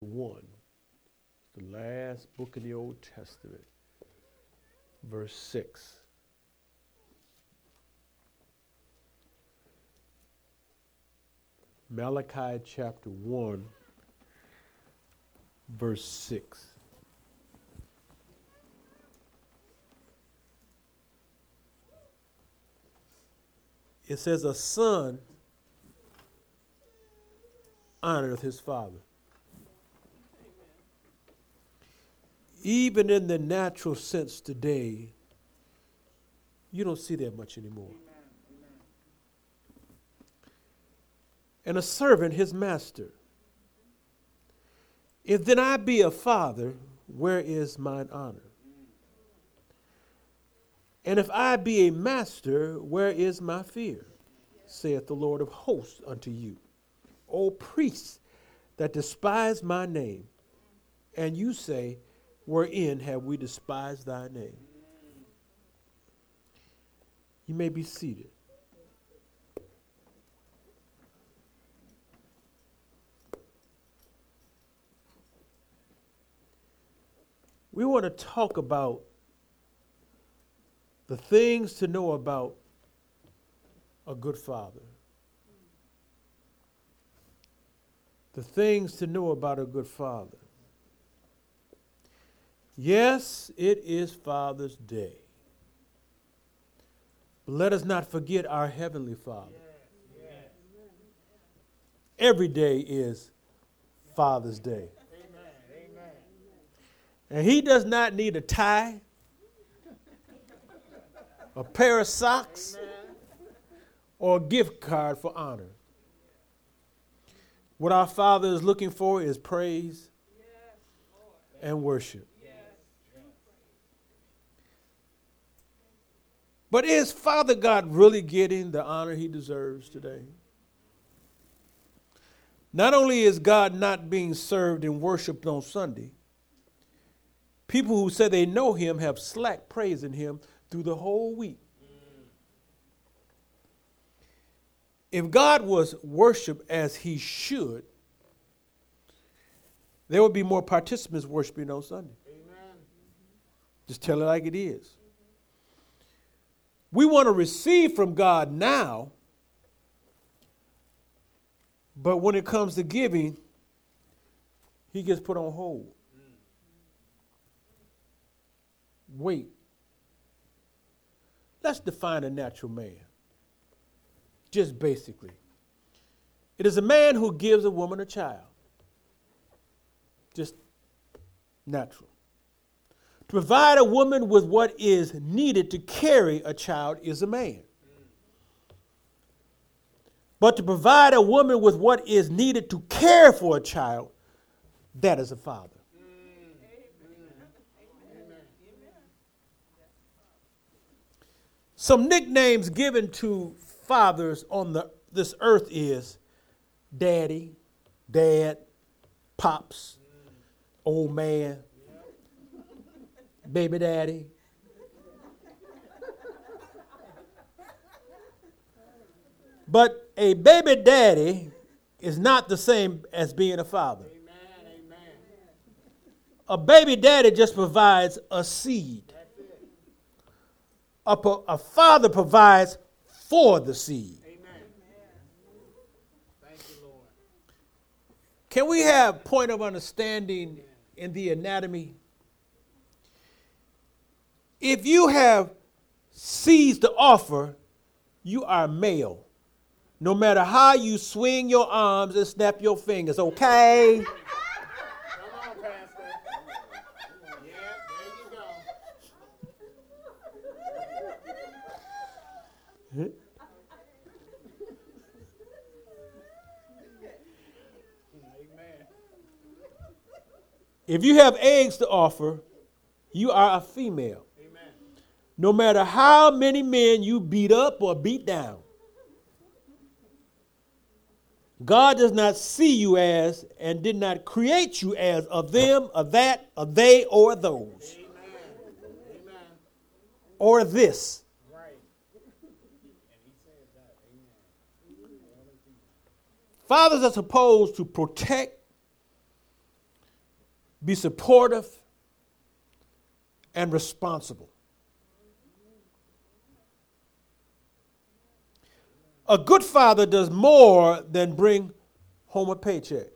1. The last book in the Old Testament, verse 6. Malachi chapter 1, verse 6. It says, A son honoreth his father. Even in the natural sense today, you don't see that much anymore. And a servant his master. If then I be a father, where is mine honor? And if I be a master, where is my fear? saith the Lord of hosts unto you. O priests that despise my name, and you say, Wherein have we despised thy name? You may be seated. We want to talk about the things to know about a good father. The things to know about a good father. Yes, it is Father's Day. But let us not forget our Heavenly Father. Every day is Father's Day. And he does not need a tie, a pair of socks, or a gift card for honor. What our Father is looking for is praise and worship. But is Father God really getting the honor he deserves today? Not only is God not being served and worshiped on Sunday, people who say they know him have slack praising him through the whole week. If God was worshiped as he should, there would be more participants worshiping on Sunday. Amen. Just tell it like it is. We want to receive from God now, but when it comes to giving, he gets put on hold. Wait. Let's define a natural man. Just basically. It is a man who gives a woman a child. Just natural. To provide a woman with what is needed to carry a child is a man. But to provide a woman with what is needed to care for a child, that is a father. Some nicknames given to fathers on the, this earth is daddy, dad, pops, old man, baby daddy. But a baby daddy is not the same as being a father. A baby daddy just provides a seed. A, a father provides for the seed. Amen. Thank you, Lord. Can we have point of understanding in the anatomy if you have seeds to offer, you are male. No matter how you swing your arms and snap your fingers, okay? If you have eggs to offer, you are a female no matter how many men you beat up or beat down. God does not see you as and did not create you as of them, of that, of they, or those. Amen. Or this. Right. Fathers are supposed to protect be supportive, and responsible. A good father does more than bring home a paycheck.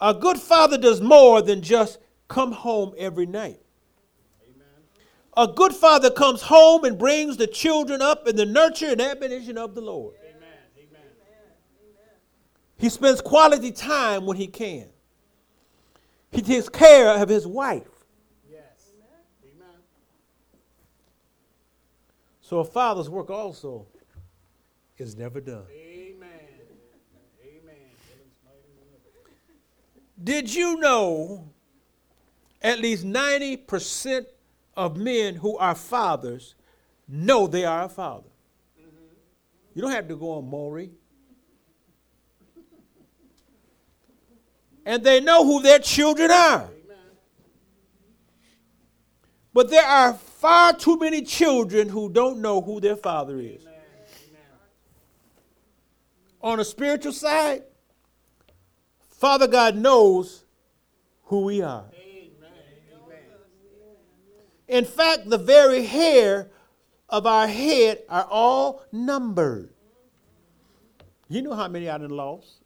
A good father does more than just come home every night. A good father comes home and brings the children up in the nurture and admonition of the Lord. He spends quality time when he can. He takes care of his wife. Yes. Amen. So a father's work also is never done. Amen. Amen. Did you know at least 90% of men who are fathers know they are a father? Mm-hmm. You don't have to go on Maury. and they know who their children are. But there are far too many children who don't know who their father is. On a spiritual side, Father God knows who we are. In fact, the very hair of our head are all numbered. You know how many I done lost?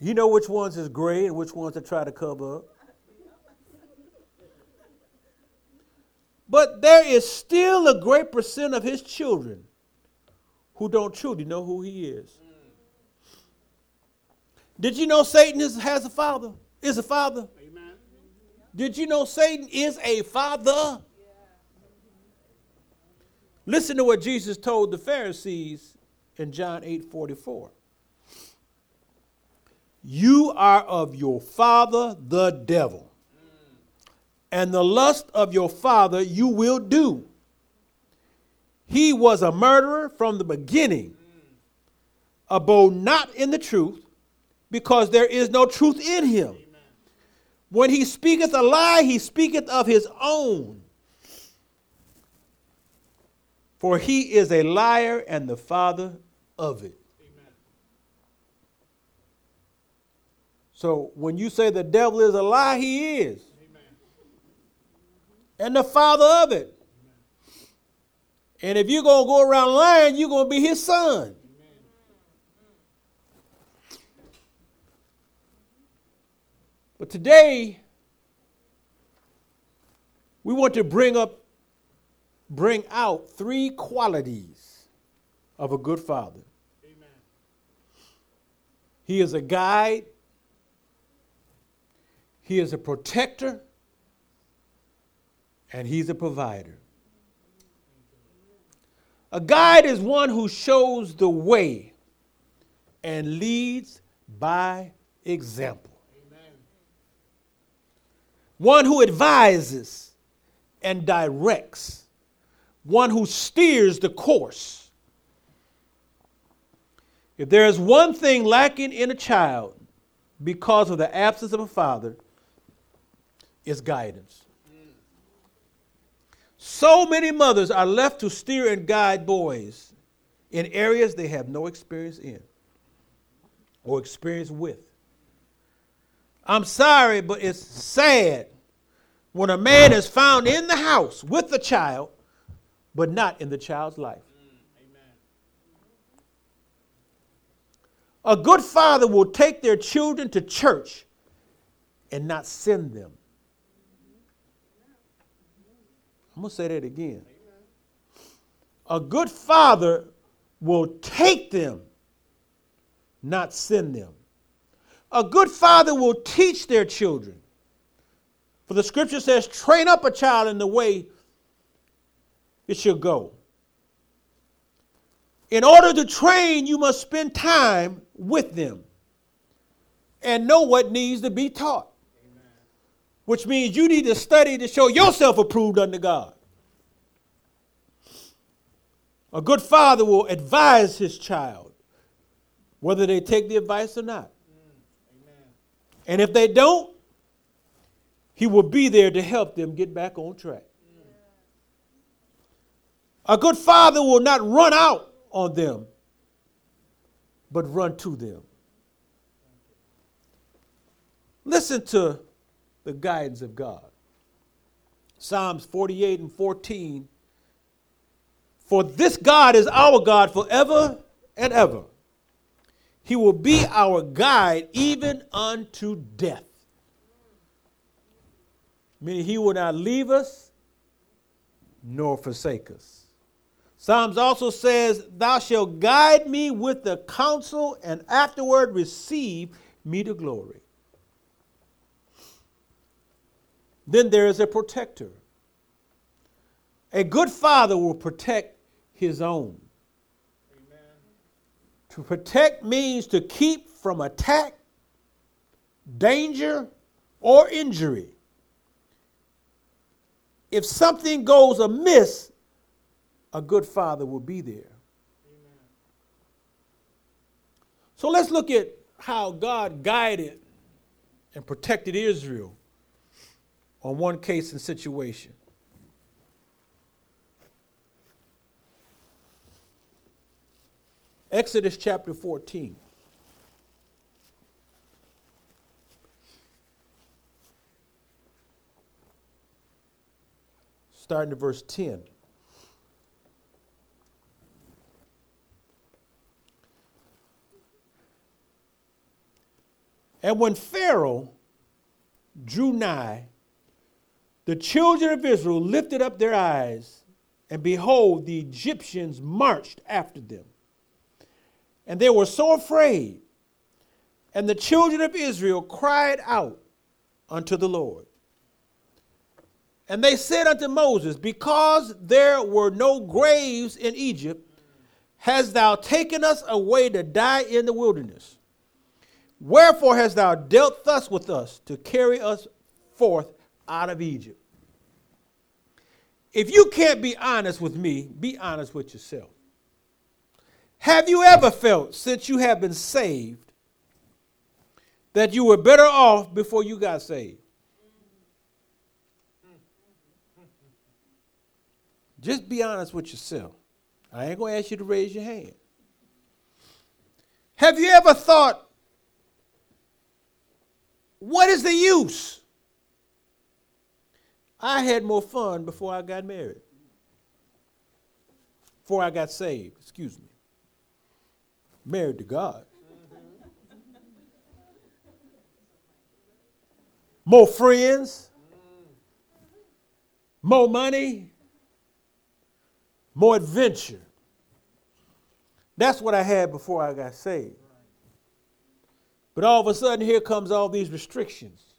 You know which ones is gray and which ones to try to cover up. But there is still a great percent of his children who don't truly know who he is. Did you know Satan is, has a father? Is a father? Amen. Did you know Satan is a father? Listen to what Jesus told the Pharisees in John 8 44. You are of your father, the devil. And the lust of your father you will do. He was a murderer from the beginning, abode not in the truth, because there is no truth in him. When he speaketh a lie, he speaketh of his own. For he is a liar and the father of it. So when you say the devil is a lie, he is. Amen. And the father of it. And if you're going to go around lying, you're going to be his son. But today, we want to bring up, bring out three qualities of a good father. He is a guide he is a protector and he's a provider. A guide is one who shows the way and leads by example. Amen. One who advises and directs. One who steers the course. If there is one thing lacking in a child because of the absence of a father, is guidance. So many mothers are left to steer and guide boys in areas they have no experience in or experience with. I'm sorry, but it's sad when a man is found in the house with the child, but not in the child's life. A good father will take their children to church and not send them. I'm going to say that again. A good father will take them, not send them. A good father will teach their children. For the scripture says, train up a child in the way it should go. In order to train, you must spend time with them and know what needs to be taught which means you need to study to show yourself approved unto God. A good father will advise his child whether they take the advice or not. Mm, and if they don't, he will be there to help them get back on track. A good father will not run out on them, but run to them. listen to the guidance of God. Psalms 48 and 14. For this God is our God forever and ever. He will be our guide even unto death. Meaning he will not leave us nor forsake us. Psalms also says, Thou shalt guide me with the counsel and afterward receive me to glory. Then there is a protector. A good father will protect his own. Amen. To protect means to keep from attack, danger, or injury. If something goes amiss, a good father will be there. Amen. So let's look at how God guided and protected Israel on one case and situation. Exodus chapter 14. Starting at verse 10. And when Pharaoh drew nigh, the children of Israel lifted up their eyes, and behold, the Egyptians marched after them. And they were so afraid. And the children of Israel cried out unto the Lord. And they said unto Moses, Because there were no graves in Egypt, hast thou taken us away to die in the wilderness? Wherefore hast thou dealt thus with us to carry us forth out of Egypt? If you can't be honest with me, be honest with yourself. Have you ever felt, since you have been saved, that you were better off before you got saved? Just be honest with yourself. I ain't going to ask you to raise your hand. Have you ever thought, what is the use? I had more fun before I got married, before I got saved, excuse me married to God. More friends, more money, more adventure. That's what I had before I got saved. But all of a sudden, here comes all these restrictions.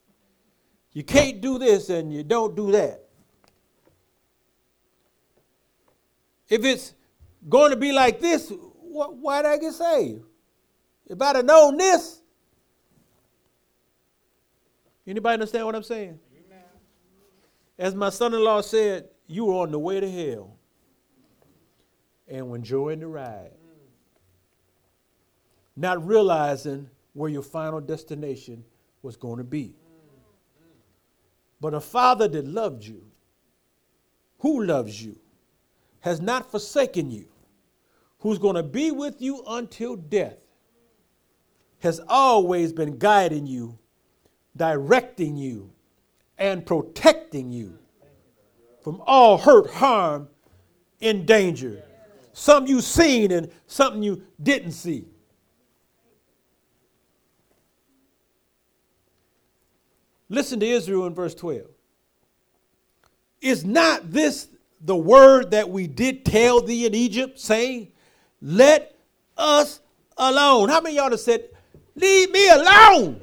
You can't do this and you don't do that. If it's going to be like this, why did I get saved? If I'd have known this. Anybody understand what I'm saying? Amen. As my son-in-law said, you were on the way to hell and when enjoying the ride. Mm. Not realizing where your final destination was going to be. But a father that loved you, who loves you, has not forsaken you who's going to be with you until death, has always been guiding you, directing you, and protecting you from all hurt, harm, and danger. Some you've seen and something you didn't see. Listen to Israel in verse 12. Is not this the word that we did tell thee in Egypt, saying, let us alone. How many y'all have said, Leave me alone?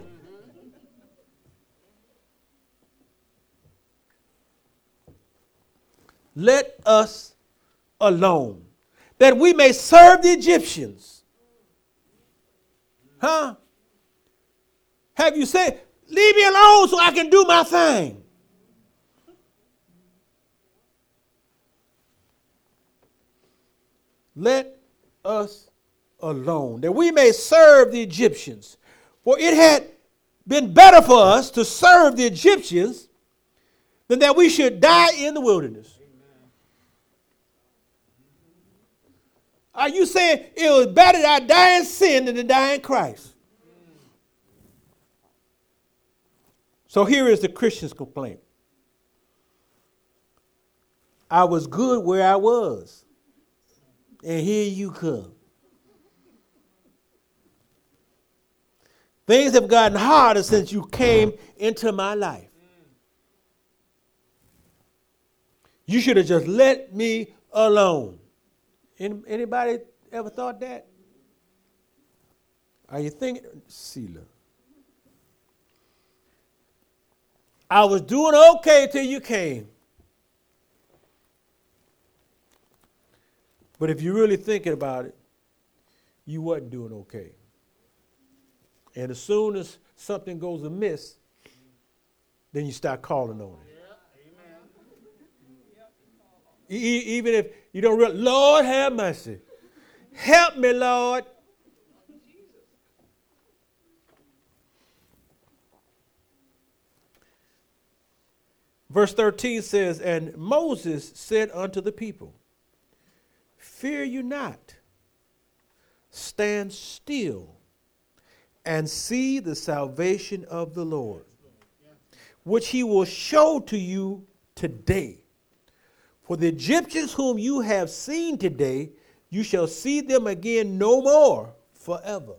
Let us alone, that we may serve the Egyptians. Huh? Have you said, Leave me alone so I can do my thing? Let us alone, that we may serve the Egyptians. For it had been better for us to serve the Egyptians than that we should die in the wilderness. Are you saying it was better that I die in sin than to die in Christ? So here is the Christian's complaint I was good where I was, and here you come. Things have gotten harder since you came into my life. You should have just let me alone. Anybody ever thought that? Are you thinking, Selah? I was doing okay till you came. But if you're really thinking about it, you wasn't doing okay. And as soon as something goes amiss, then you start calling on it. E- even if you don't realize, Lord have mercy. Help me, Lord. Verse 13 says, And Moses said unto the people, Fear you not, stand still and see the salvation of the Lord, which he will show to you today. For the Egyptians whom you have seen today, you shall see them again no more forever.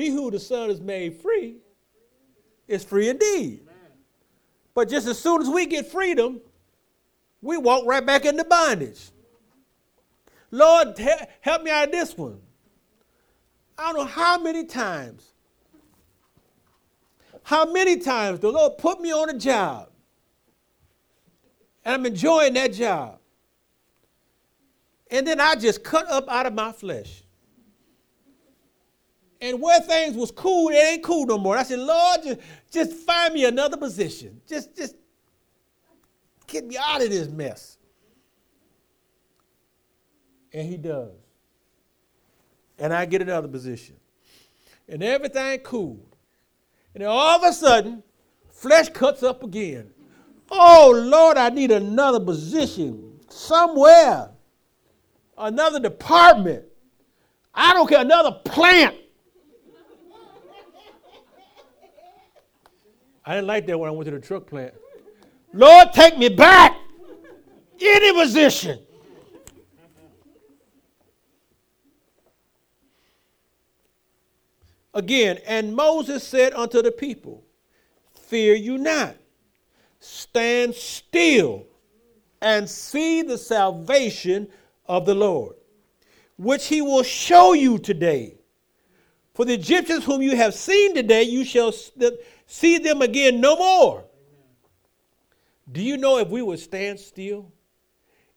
He who the Son has made free is free indeed. But just as soon as we get freedom, we walk right back into bondage. Lord, help me out of this one. I don't know how many times how many times the Lord put me on a job and I'm enjoying that job. And then I just cut up out of my flesh. And where things was cool, it ain't cool no more. I said, Lord, just, just find me another position. Just, just get me out of this mess. And he does. And I get another position. And everything cool. And then all of a sudden, flesh cuts up again. Oh, Lord, I need another position somewhere, another department. I don't care, another plant. I didn't like that when I went to the truck plant. Lord, take me back. Any position. Again, and Moses said unto the people, Fear you not, stand still and see the salvation of the Lord, which he will show you today. For the Egyptians whom you have seen today, you shall see them again no more. Do you know if we would stand still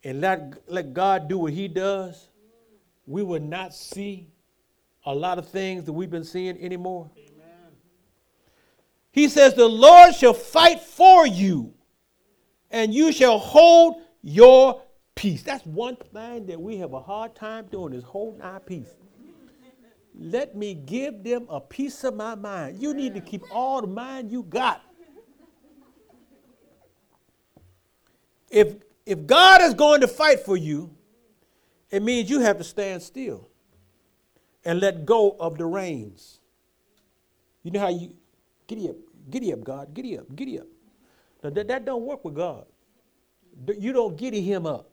and let, let God do what he does, we would not see a lot of things that we've been seeing anymore. Amen. He says, The Lord shall fight for you, and you shall hold your peace. That's one thing that we have a hard time doing is holding our peace. Let me give them a piece of my mind. You need to keep all the mind you got. If, if God is going to fight for you, it means you have to stand still and let go of the reins. You know how you giddy up, giddy up, God, giddy up, giddy up. Now, that, that don't work with God. You don't giddy him up.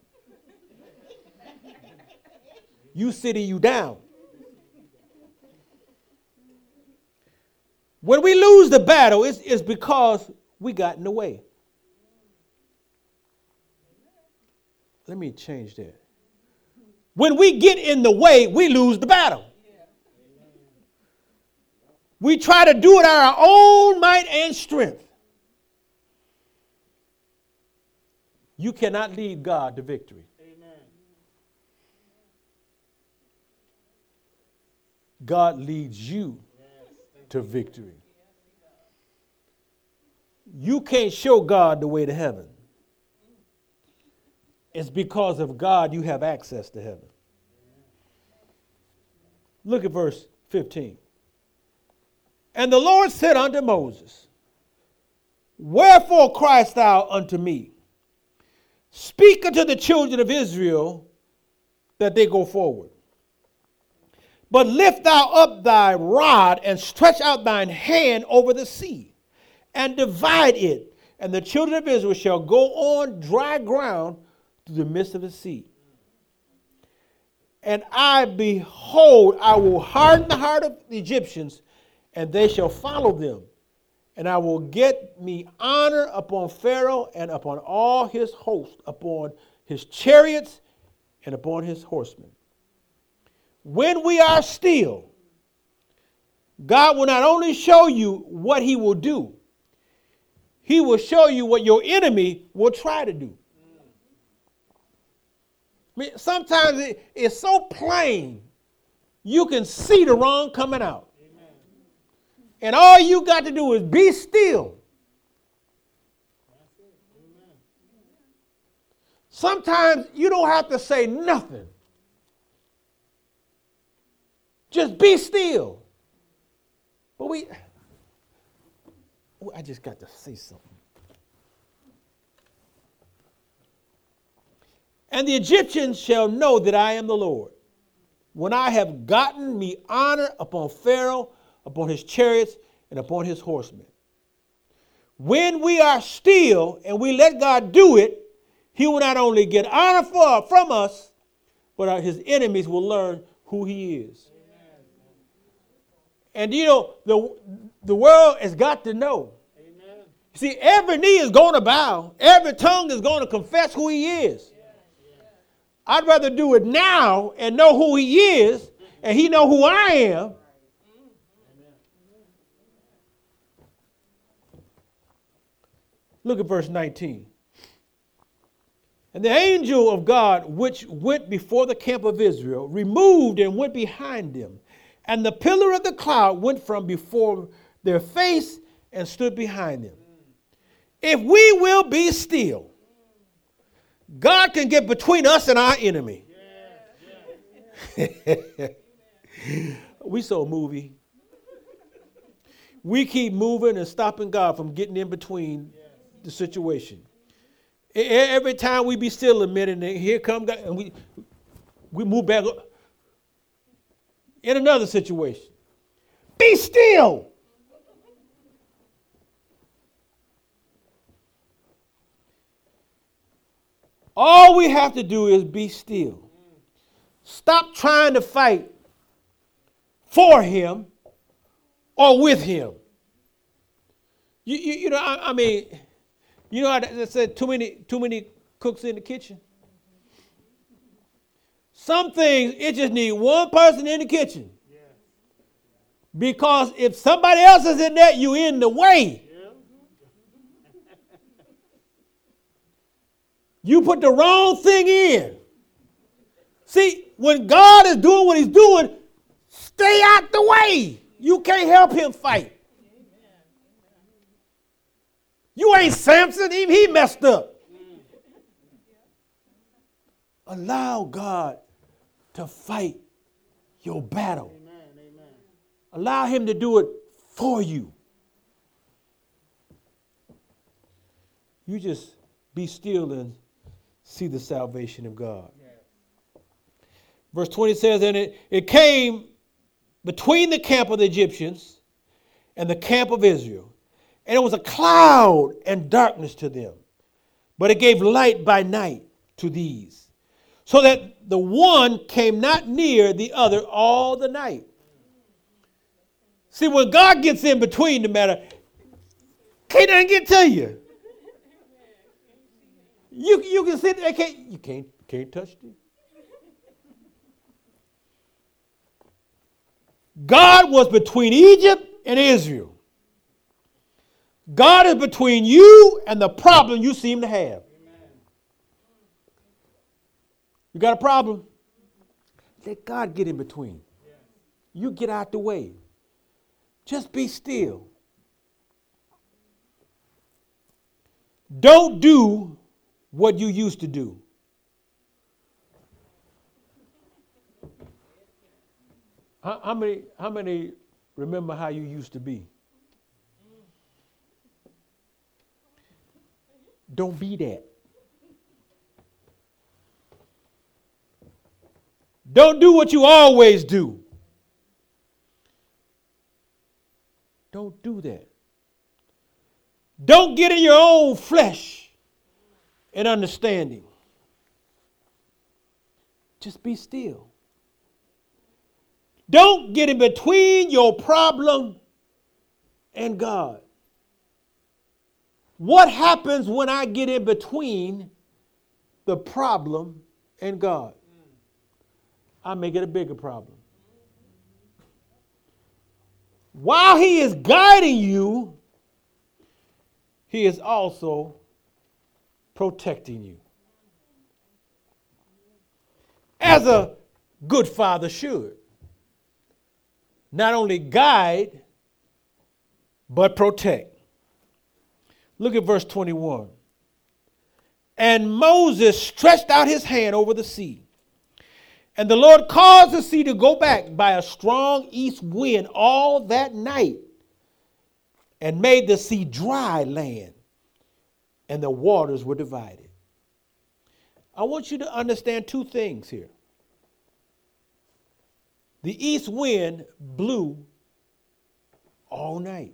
You sitting you down. When we lose the battle, it's, it's because we got in the way. Let me change that. When we get in the way, we lose the battle. We try to do it our own might and strength. You cannot lead God to victory. Amen. God leads you to victory. You can't show God the way to heaven. It's because of God you have access to heaven. Look at verse 15. And the Lord said unto Moses, Wherefore criest thou unto me? Speak unto the children of Israel that they go forward. But lift thou up thy rod and stretch out thine hand over the sea and divide it, and the children of Israel shall go on dry ground through the midst of the sea. And I behold, I will harden the heart of the Egyptians, and they shall follow them. And I will get me honor upon Pharaoh and upon all his host, upon his chariots and upon his horsemen. When we are still, God will not only show you what he will do, he will show you what your enemy will try to do. I mean, sometimes it, it's so plain, you can see the wrong coming out. Amen. And all you got to do is be still. Sometimes you don't have to say nothing. Just be still. But we, I just got to say something. And the Egyptians shall know that I am the Lord, when I have gotten me honor upon Pharaoh, upon his chariots, and upon his horsemen. When we are still and we let God do it, he will not only get honor for, from us, but uh, his enemies will learn who he is. And you know, the, the world has got to know. Amen. See, every knee is going to bow, every tongue is going to confess who he is. I'd rather do it now and know who he is and he know who I am. Look at verse 19. And the angel of God, which went before the camp of Israel, removed and went behind them. And the pillar of the cloud went from before their face and stood behind them. If we will be still, God can get between us and our enemy. we saw a movie. We keep moving and stopping God from getting in between the situation. Every time we be still a minute, and here come God, and we we move back in another situation. Be still. All we have to do is be still. Stop trying to fight for him or with him. You, you, you know, I, I, mean, you know, I, said too many, too many cooks in the kitchen. Some things it just need one person in the kitchen. Because if somebody else is in there, you in the way. You put the wrong thing in. See, when God is doing what he's doing, stay out the way. You can't help him fight. You ain't Samson, even he messed up. Allow God to fight your battle. Allow him to do it for you. You just be still and see the salvation of God. Verse 20 says, And it, it came between the camp of the Egyptians and the camp of Israel, and it was a cloud and darkness to them, but it gave light by night to these, so that the one came not near the other all the night. See, when God gets in between the matter, can't get to you. You, you can sit there, can't, you can't, can't touch it. God was between Egypt and Israel. God is between you and the problem you seem to have. You got a problem? Let God get in between. You get out the way. Just be still. Don't do what you used to do. How, how, many, how many remember how you used to be? Don't be that. Don't do what you always do. Don't do that. Don't get in your own flesh and understanding. Just be still. Don't get in between your problem and God. What happens when I get in between the problem and God? I make it a bigger problem. While He is guiding you, He is also protecting you. As a good father should. Not only guide, but protect. Look at verse 21. And Moses stretched out his hand over the sea. And the Lord caused the sea to go back by a strong east wind all that night and made the sea dry land, and the waters were divided. I want you to understand two things here. The east wind blew all night.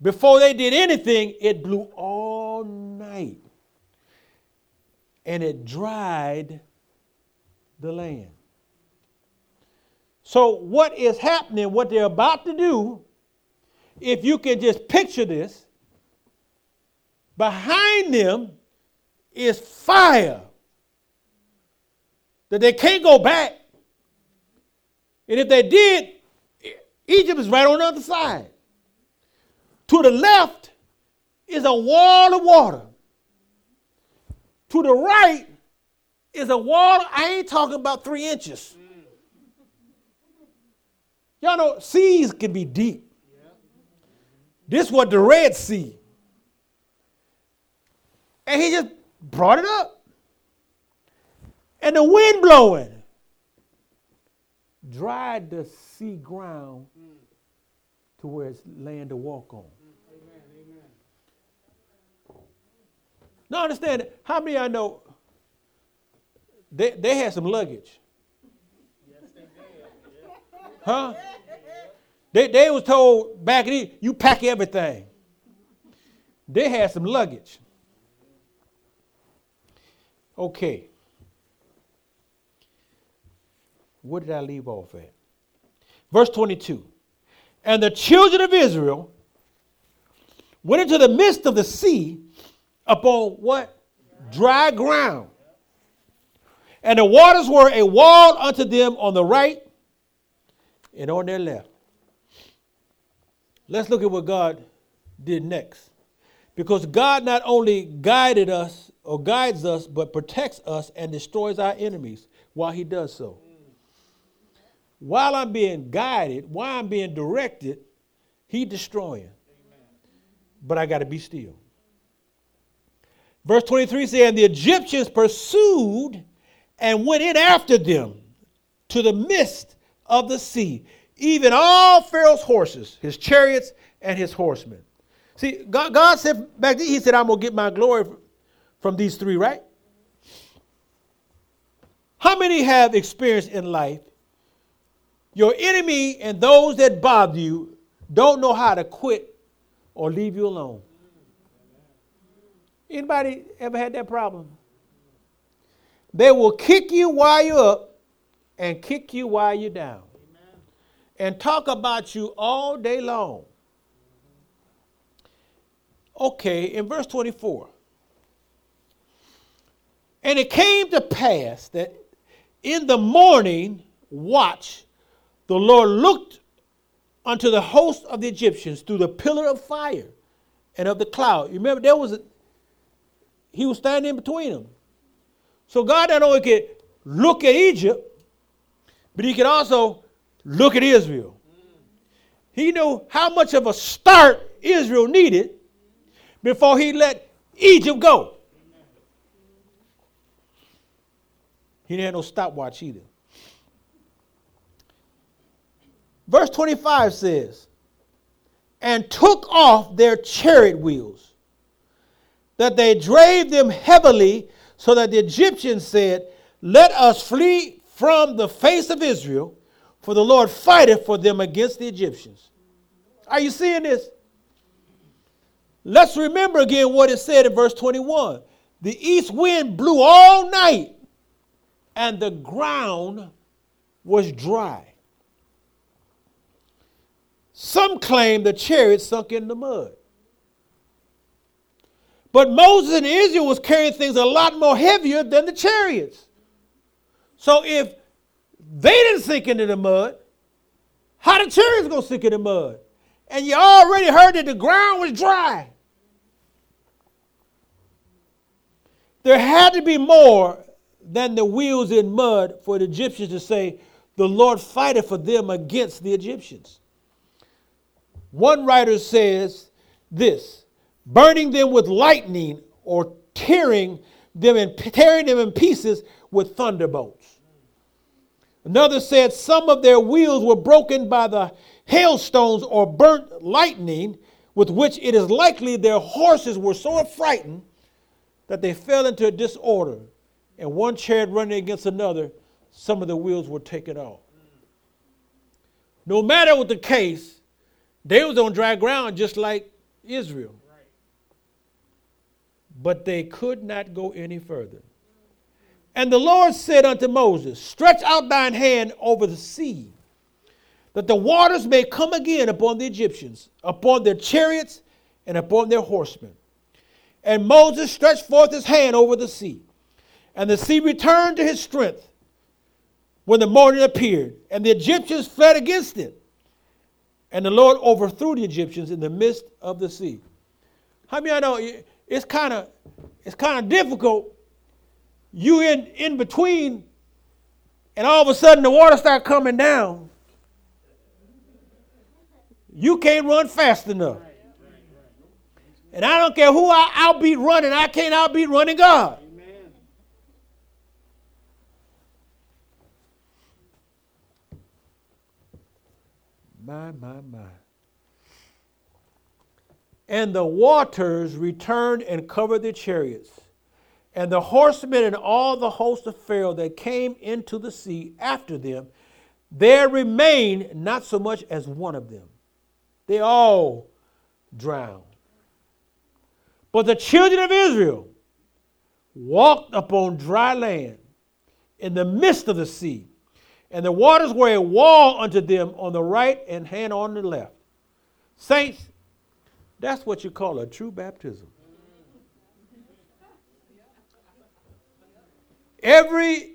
Before they did anything, it blew all night. And it dried the land. So, what is happening, what they're about to do, if you can just picture this, behind them is fire that they can't go back. And if they did, Egypt is right on the other side. To the left is a wall of water. To the right is a wall, I ain't talking about three inches. Y'all know seas can be deep. This was the Red Sea. And he just brought it up. And the wind blowing dried the sea ground to where it's land to walk on. Now understand, how many I know they, they had some luggage? Huh? They, they was told back in you pack everything. They had some luggage. Okay. What did I leave off at? Verse 22. And the children of Israel went into the midst of the sea upon what? Dry ground. And the waters were a wall unto them on the right and on their left. Let's look at what God did next. Because God not only guided us or guides us, but protects us and destroys our enemies while he does so. While I'm being guided, while I'm being directed, he destroying. But I got to be still. Verse 23 says, And the Egyptians pursued and went in after them to the midst of the sea, even all Pharaoh's horses, his chariots, and his horsemen. See, God, God said back then, He said, I'm going to get my glory from these three, right? How many have experienced in life your enemy and those that bother you don't know how to quit or leave you alone? Anybody ever had that problem? They will kick you while you're up and kick you while you're down. And talk about you all day long. Okay, in verse 24. And it came to pass that in the morning watch, the Lord looked unto the host of the Egyptians through the pillar of fire and of the cloud. You remember there was a, he was standing in between them. So God not only could look at Egypt, but he could also look at Israel. He knew how much of a start Israel needed before he let Egypt go. He didn't have no stopwatch either. Verse 25 says, and took off their chariot wheels that they drave them heavily, so that the Egyptians said, Let us flee from the face of Israel, for the Lord fighteth for them against the Egyptians. Are you seeing this? Let's remember again what it said in verse 21. The east wind blew all night, and the ground was dry. Some claim the chariot sunk in the mud. But Moses and Israel was carrying things a lot more heavier than the chariots. So if they didn't sink into the mud, how the chariots gonna sink in the mud? And you already heard that the ground was dry. There had to be more than the wheels in mud for the Egyptians to say, The Lord fighteth for them against the Egyptians. One writer says this burning them with lightning or tearing them and tearing them in pieces with thunderbolts. Another said some of their wheels were broken by the hailstones or burnt lightning, with which it is likely their horses were so frightened that they fell into a disorder, and one chariot running against another, some of the wheels were taken off. No matter what the case, they was on dry ground just like Israel. But they could not go any further. And the Lord said unto Moses, Stretch out thine hand over the sea, that the waters may come again upon the Egyptians, upon their chariots, and upon their horsemen. And Moses stretched forth his hand over the sea, and the sea returned to his strength when the morning appeared, and the Egyptians fled against it. And the Lord overthrew the Egyptians in the midst of the sea. How many I know it's kind of it's kind of difficult. You in in between, and all of a sudden the water start coming down. You can't run fast enough. And I don't care who I outbeat running, I can't outbeat running God. My, my, my. And the waters returned and covered the chariots. And the horsemen and all the host of Pharaoh that came into the sea after them, there remained not so much as one of them. They all drowned. But the children of Israel walked upon dry land in the midst of the sea, and the waters were a wall unto them on the right and hand on the left. Saints, that's what you call a true baptism. Every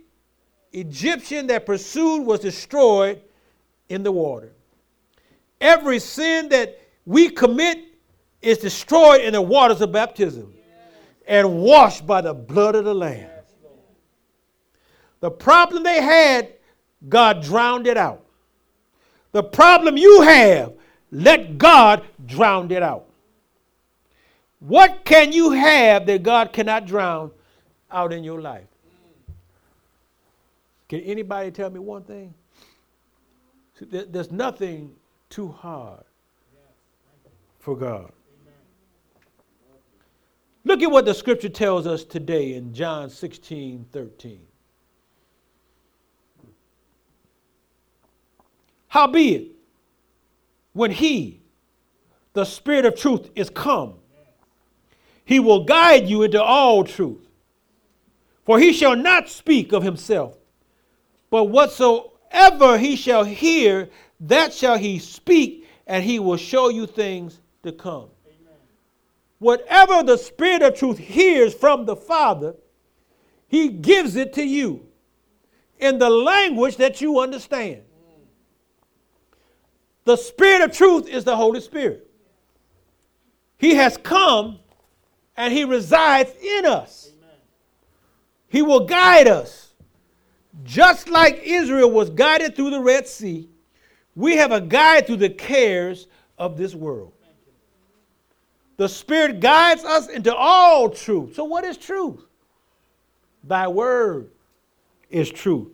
Egyptian that pursued was destroyed in the water. Every sin that we commit is destroyed in the waters of baptism and washed by the blood of the Lamb. The problem they had, God drowned it out. The problem you have, let God drown it out. What can you have that God cannot drown out in your life? Can anybody tell me one thing? There's nothing too hard for God. Look at what the scripture tells us today in John 16 13. Howbeit, when he, the Spirit of truth, is come, he will guide you into all truth. For he shall not speak of himself, but whatsoever he shall hear, that shall he speak, and he will show you things to come whatever the Spirit of truth hears from the Father, He gives it to you in the language that you understand. Mm. The Spirit of truth is the Holy Spirit. He has come and He resides in us. He will guide us. Just like Israel was guided through the Red Sea, we have a guide through the cares of this world. The Spirit guides us into all truth. So, what is truth? Thy word is truth.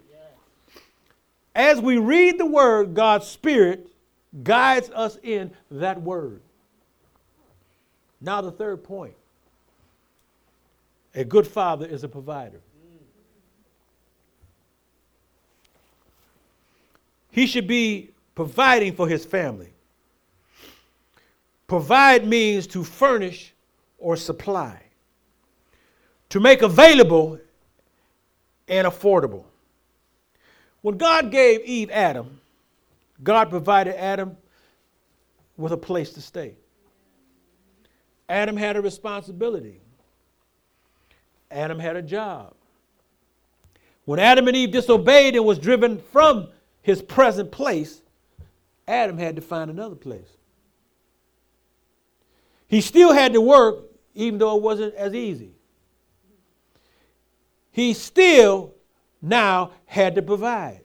As we read the word, God's Spirit guides us in that word. Now, the third point a good father is a provider. he should be providing for his family. Provide means to furnish or supply, to make available and affordable. When God gave Eve Adam, God provided Adam with a place to stay. Adam had a responsibility. Adam had a job. When Adam and Eve disobeyed and was driven from his present place, Adam had to find another place. He still had to work, even though it wasn't as easy. He still now had to provide.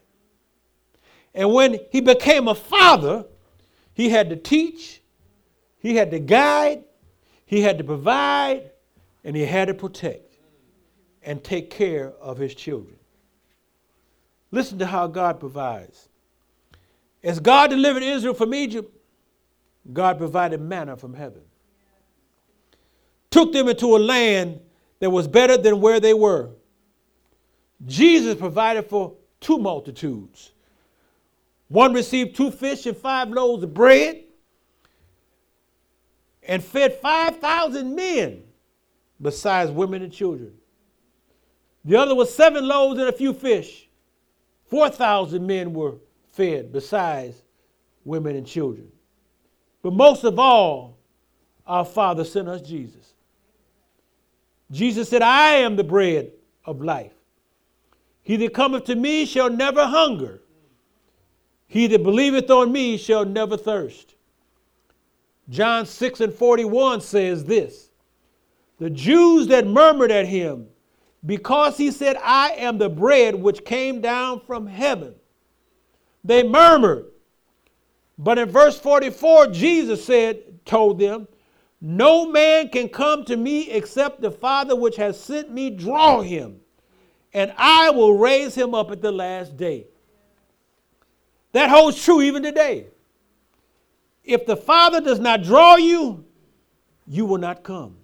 And when he became a father, he had to teach, he had to guide, he had to provide, and he had to protect and take care of his children. Listen to how God provides. As God delivered Israel from Egypt, God provided manna from heaven. Took them into a land that was better than where they were. Jesus provided for two multitudes. One received two fish and five loaves of bread and fed 5,000 men, besides women and children. The other was seven loaves and a few fish. 4,000 men were fed, besides women and children. But most of all, our Father sent us Jesus. Jesus said, I am the bread of life. He that cometh to me shall never hunger. He that believeth on me shall never thirst. John 6 and 41 says this The Jews that murmured at him, because he said, I am the bread which came down from heaven, they murmured. But in verse 44, Jesus said, told them, No man can come to me except the Father which has sent me draw him, and I will raise him up at the last day. That holds true even today. If the Father does not draw you, you will not come.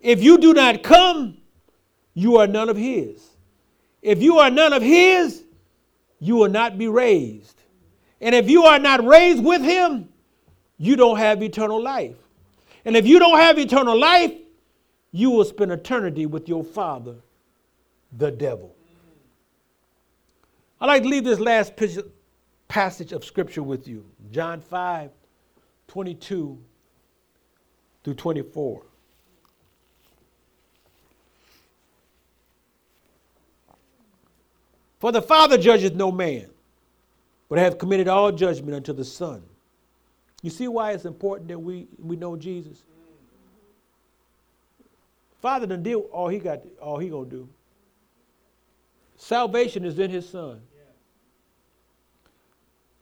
If you do not come, you are none of His. If you are none of His, you will not be raised. And if you are not raised with Him, you don't have eternal life. And if you don't have eternal life, you will spend eternity with your father, the devil. I'd like to leave this last passage of scripture with you John 5 22 through 24. For the Father judgeth no man, but hath committed all judgment unto the Son. You see why it's important that we, we know Jesus? Father done did all he got, all he gonna do. Salvation is in his Son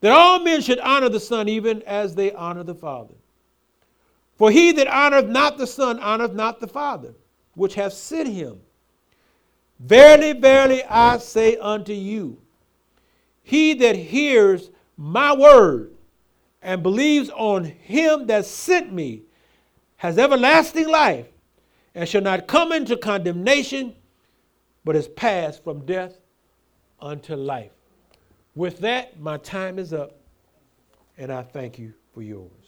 that all men should honor the Son even as they honor the Father. For he that honoreth not the Son honoreth not the Father, which hath sent him. Verily, verily, I say unto you, he that hears my word and believes on him that sent me has everlasting life and shall not come into condemnation, but is passed from death unto life. With that, my time is up, and I thank you for yours.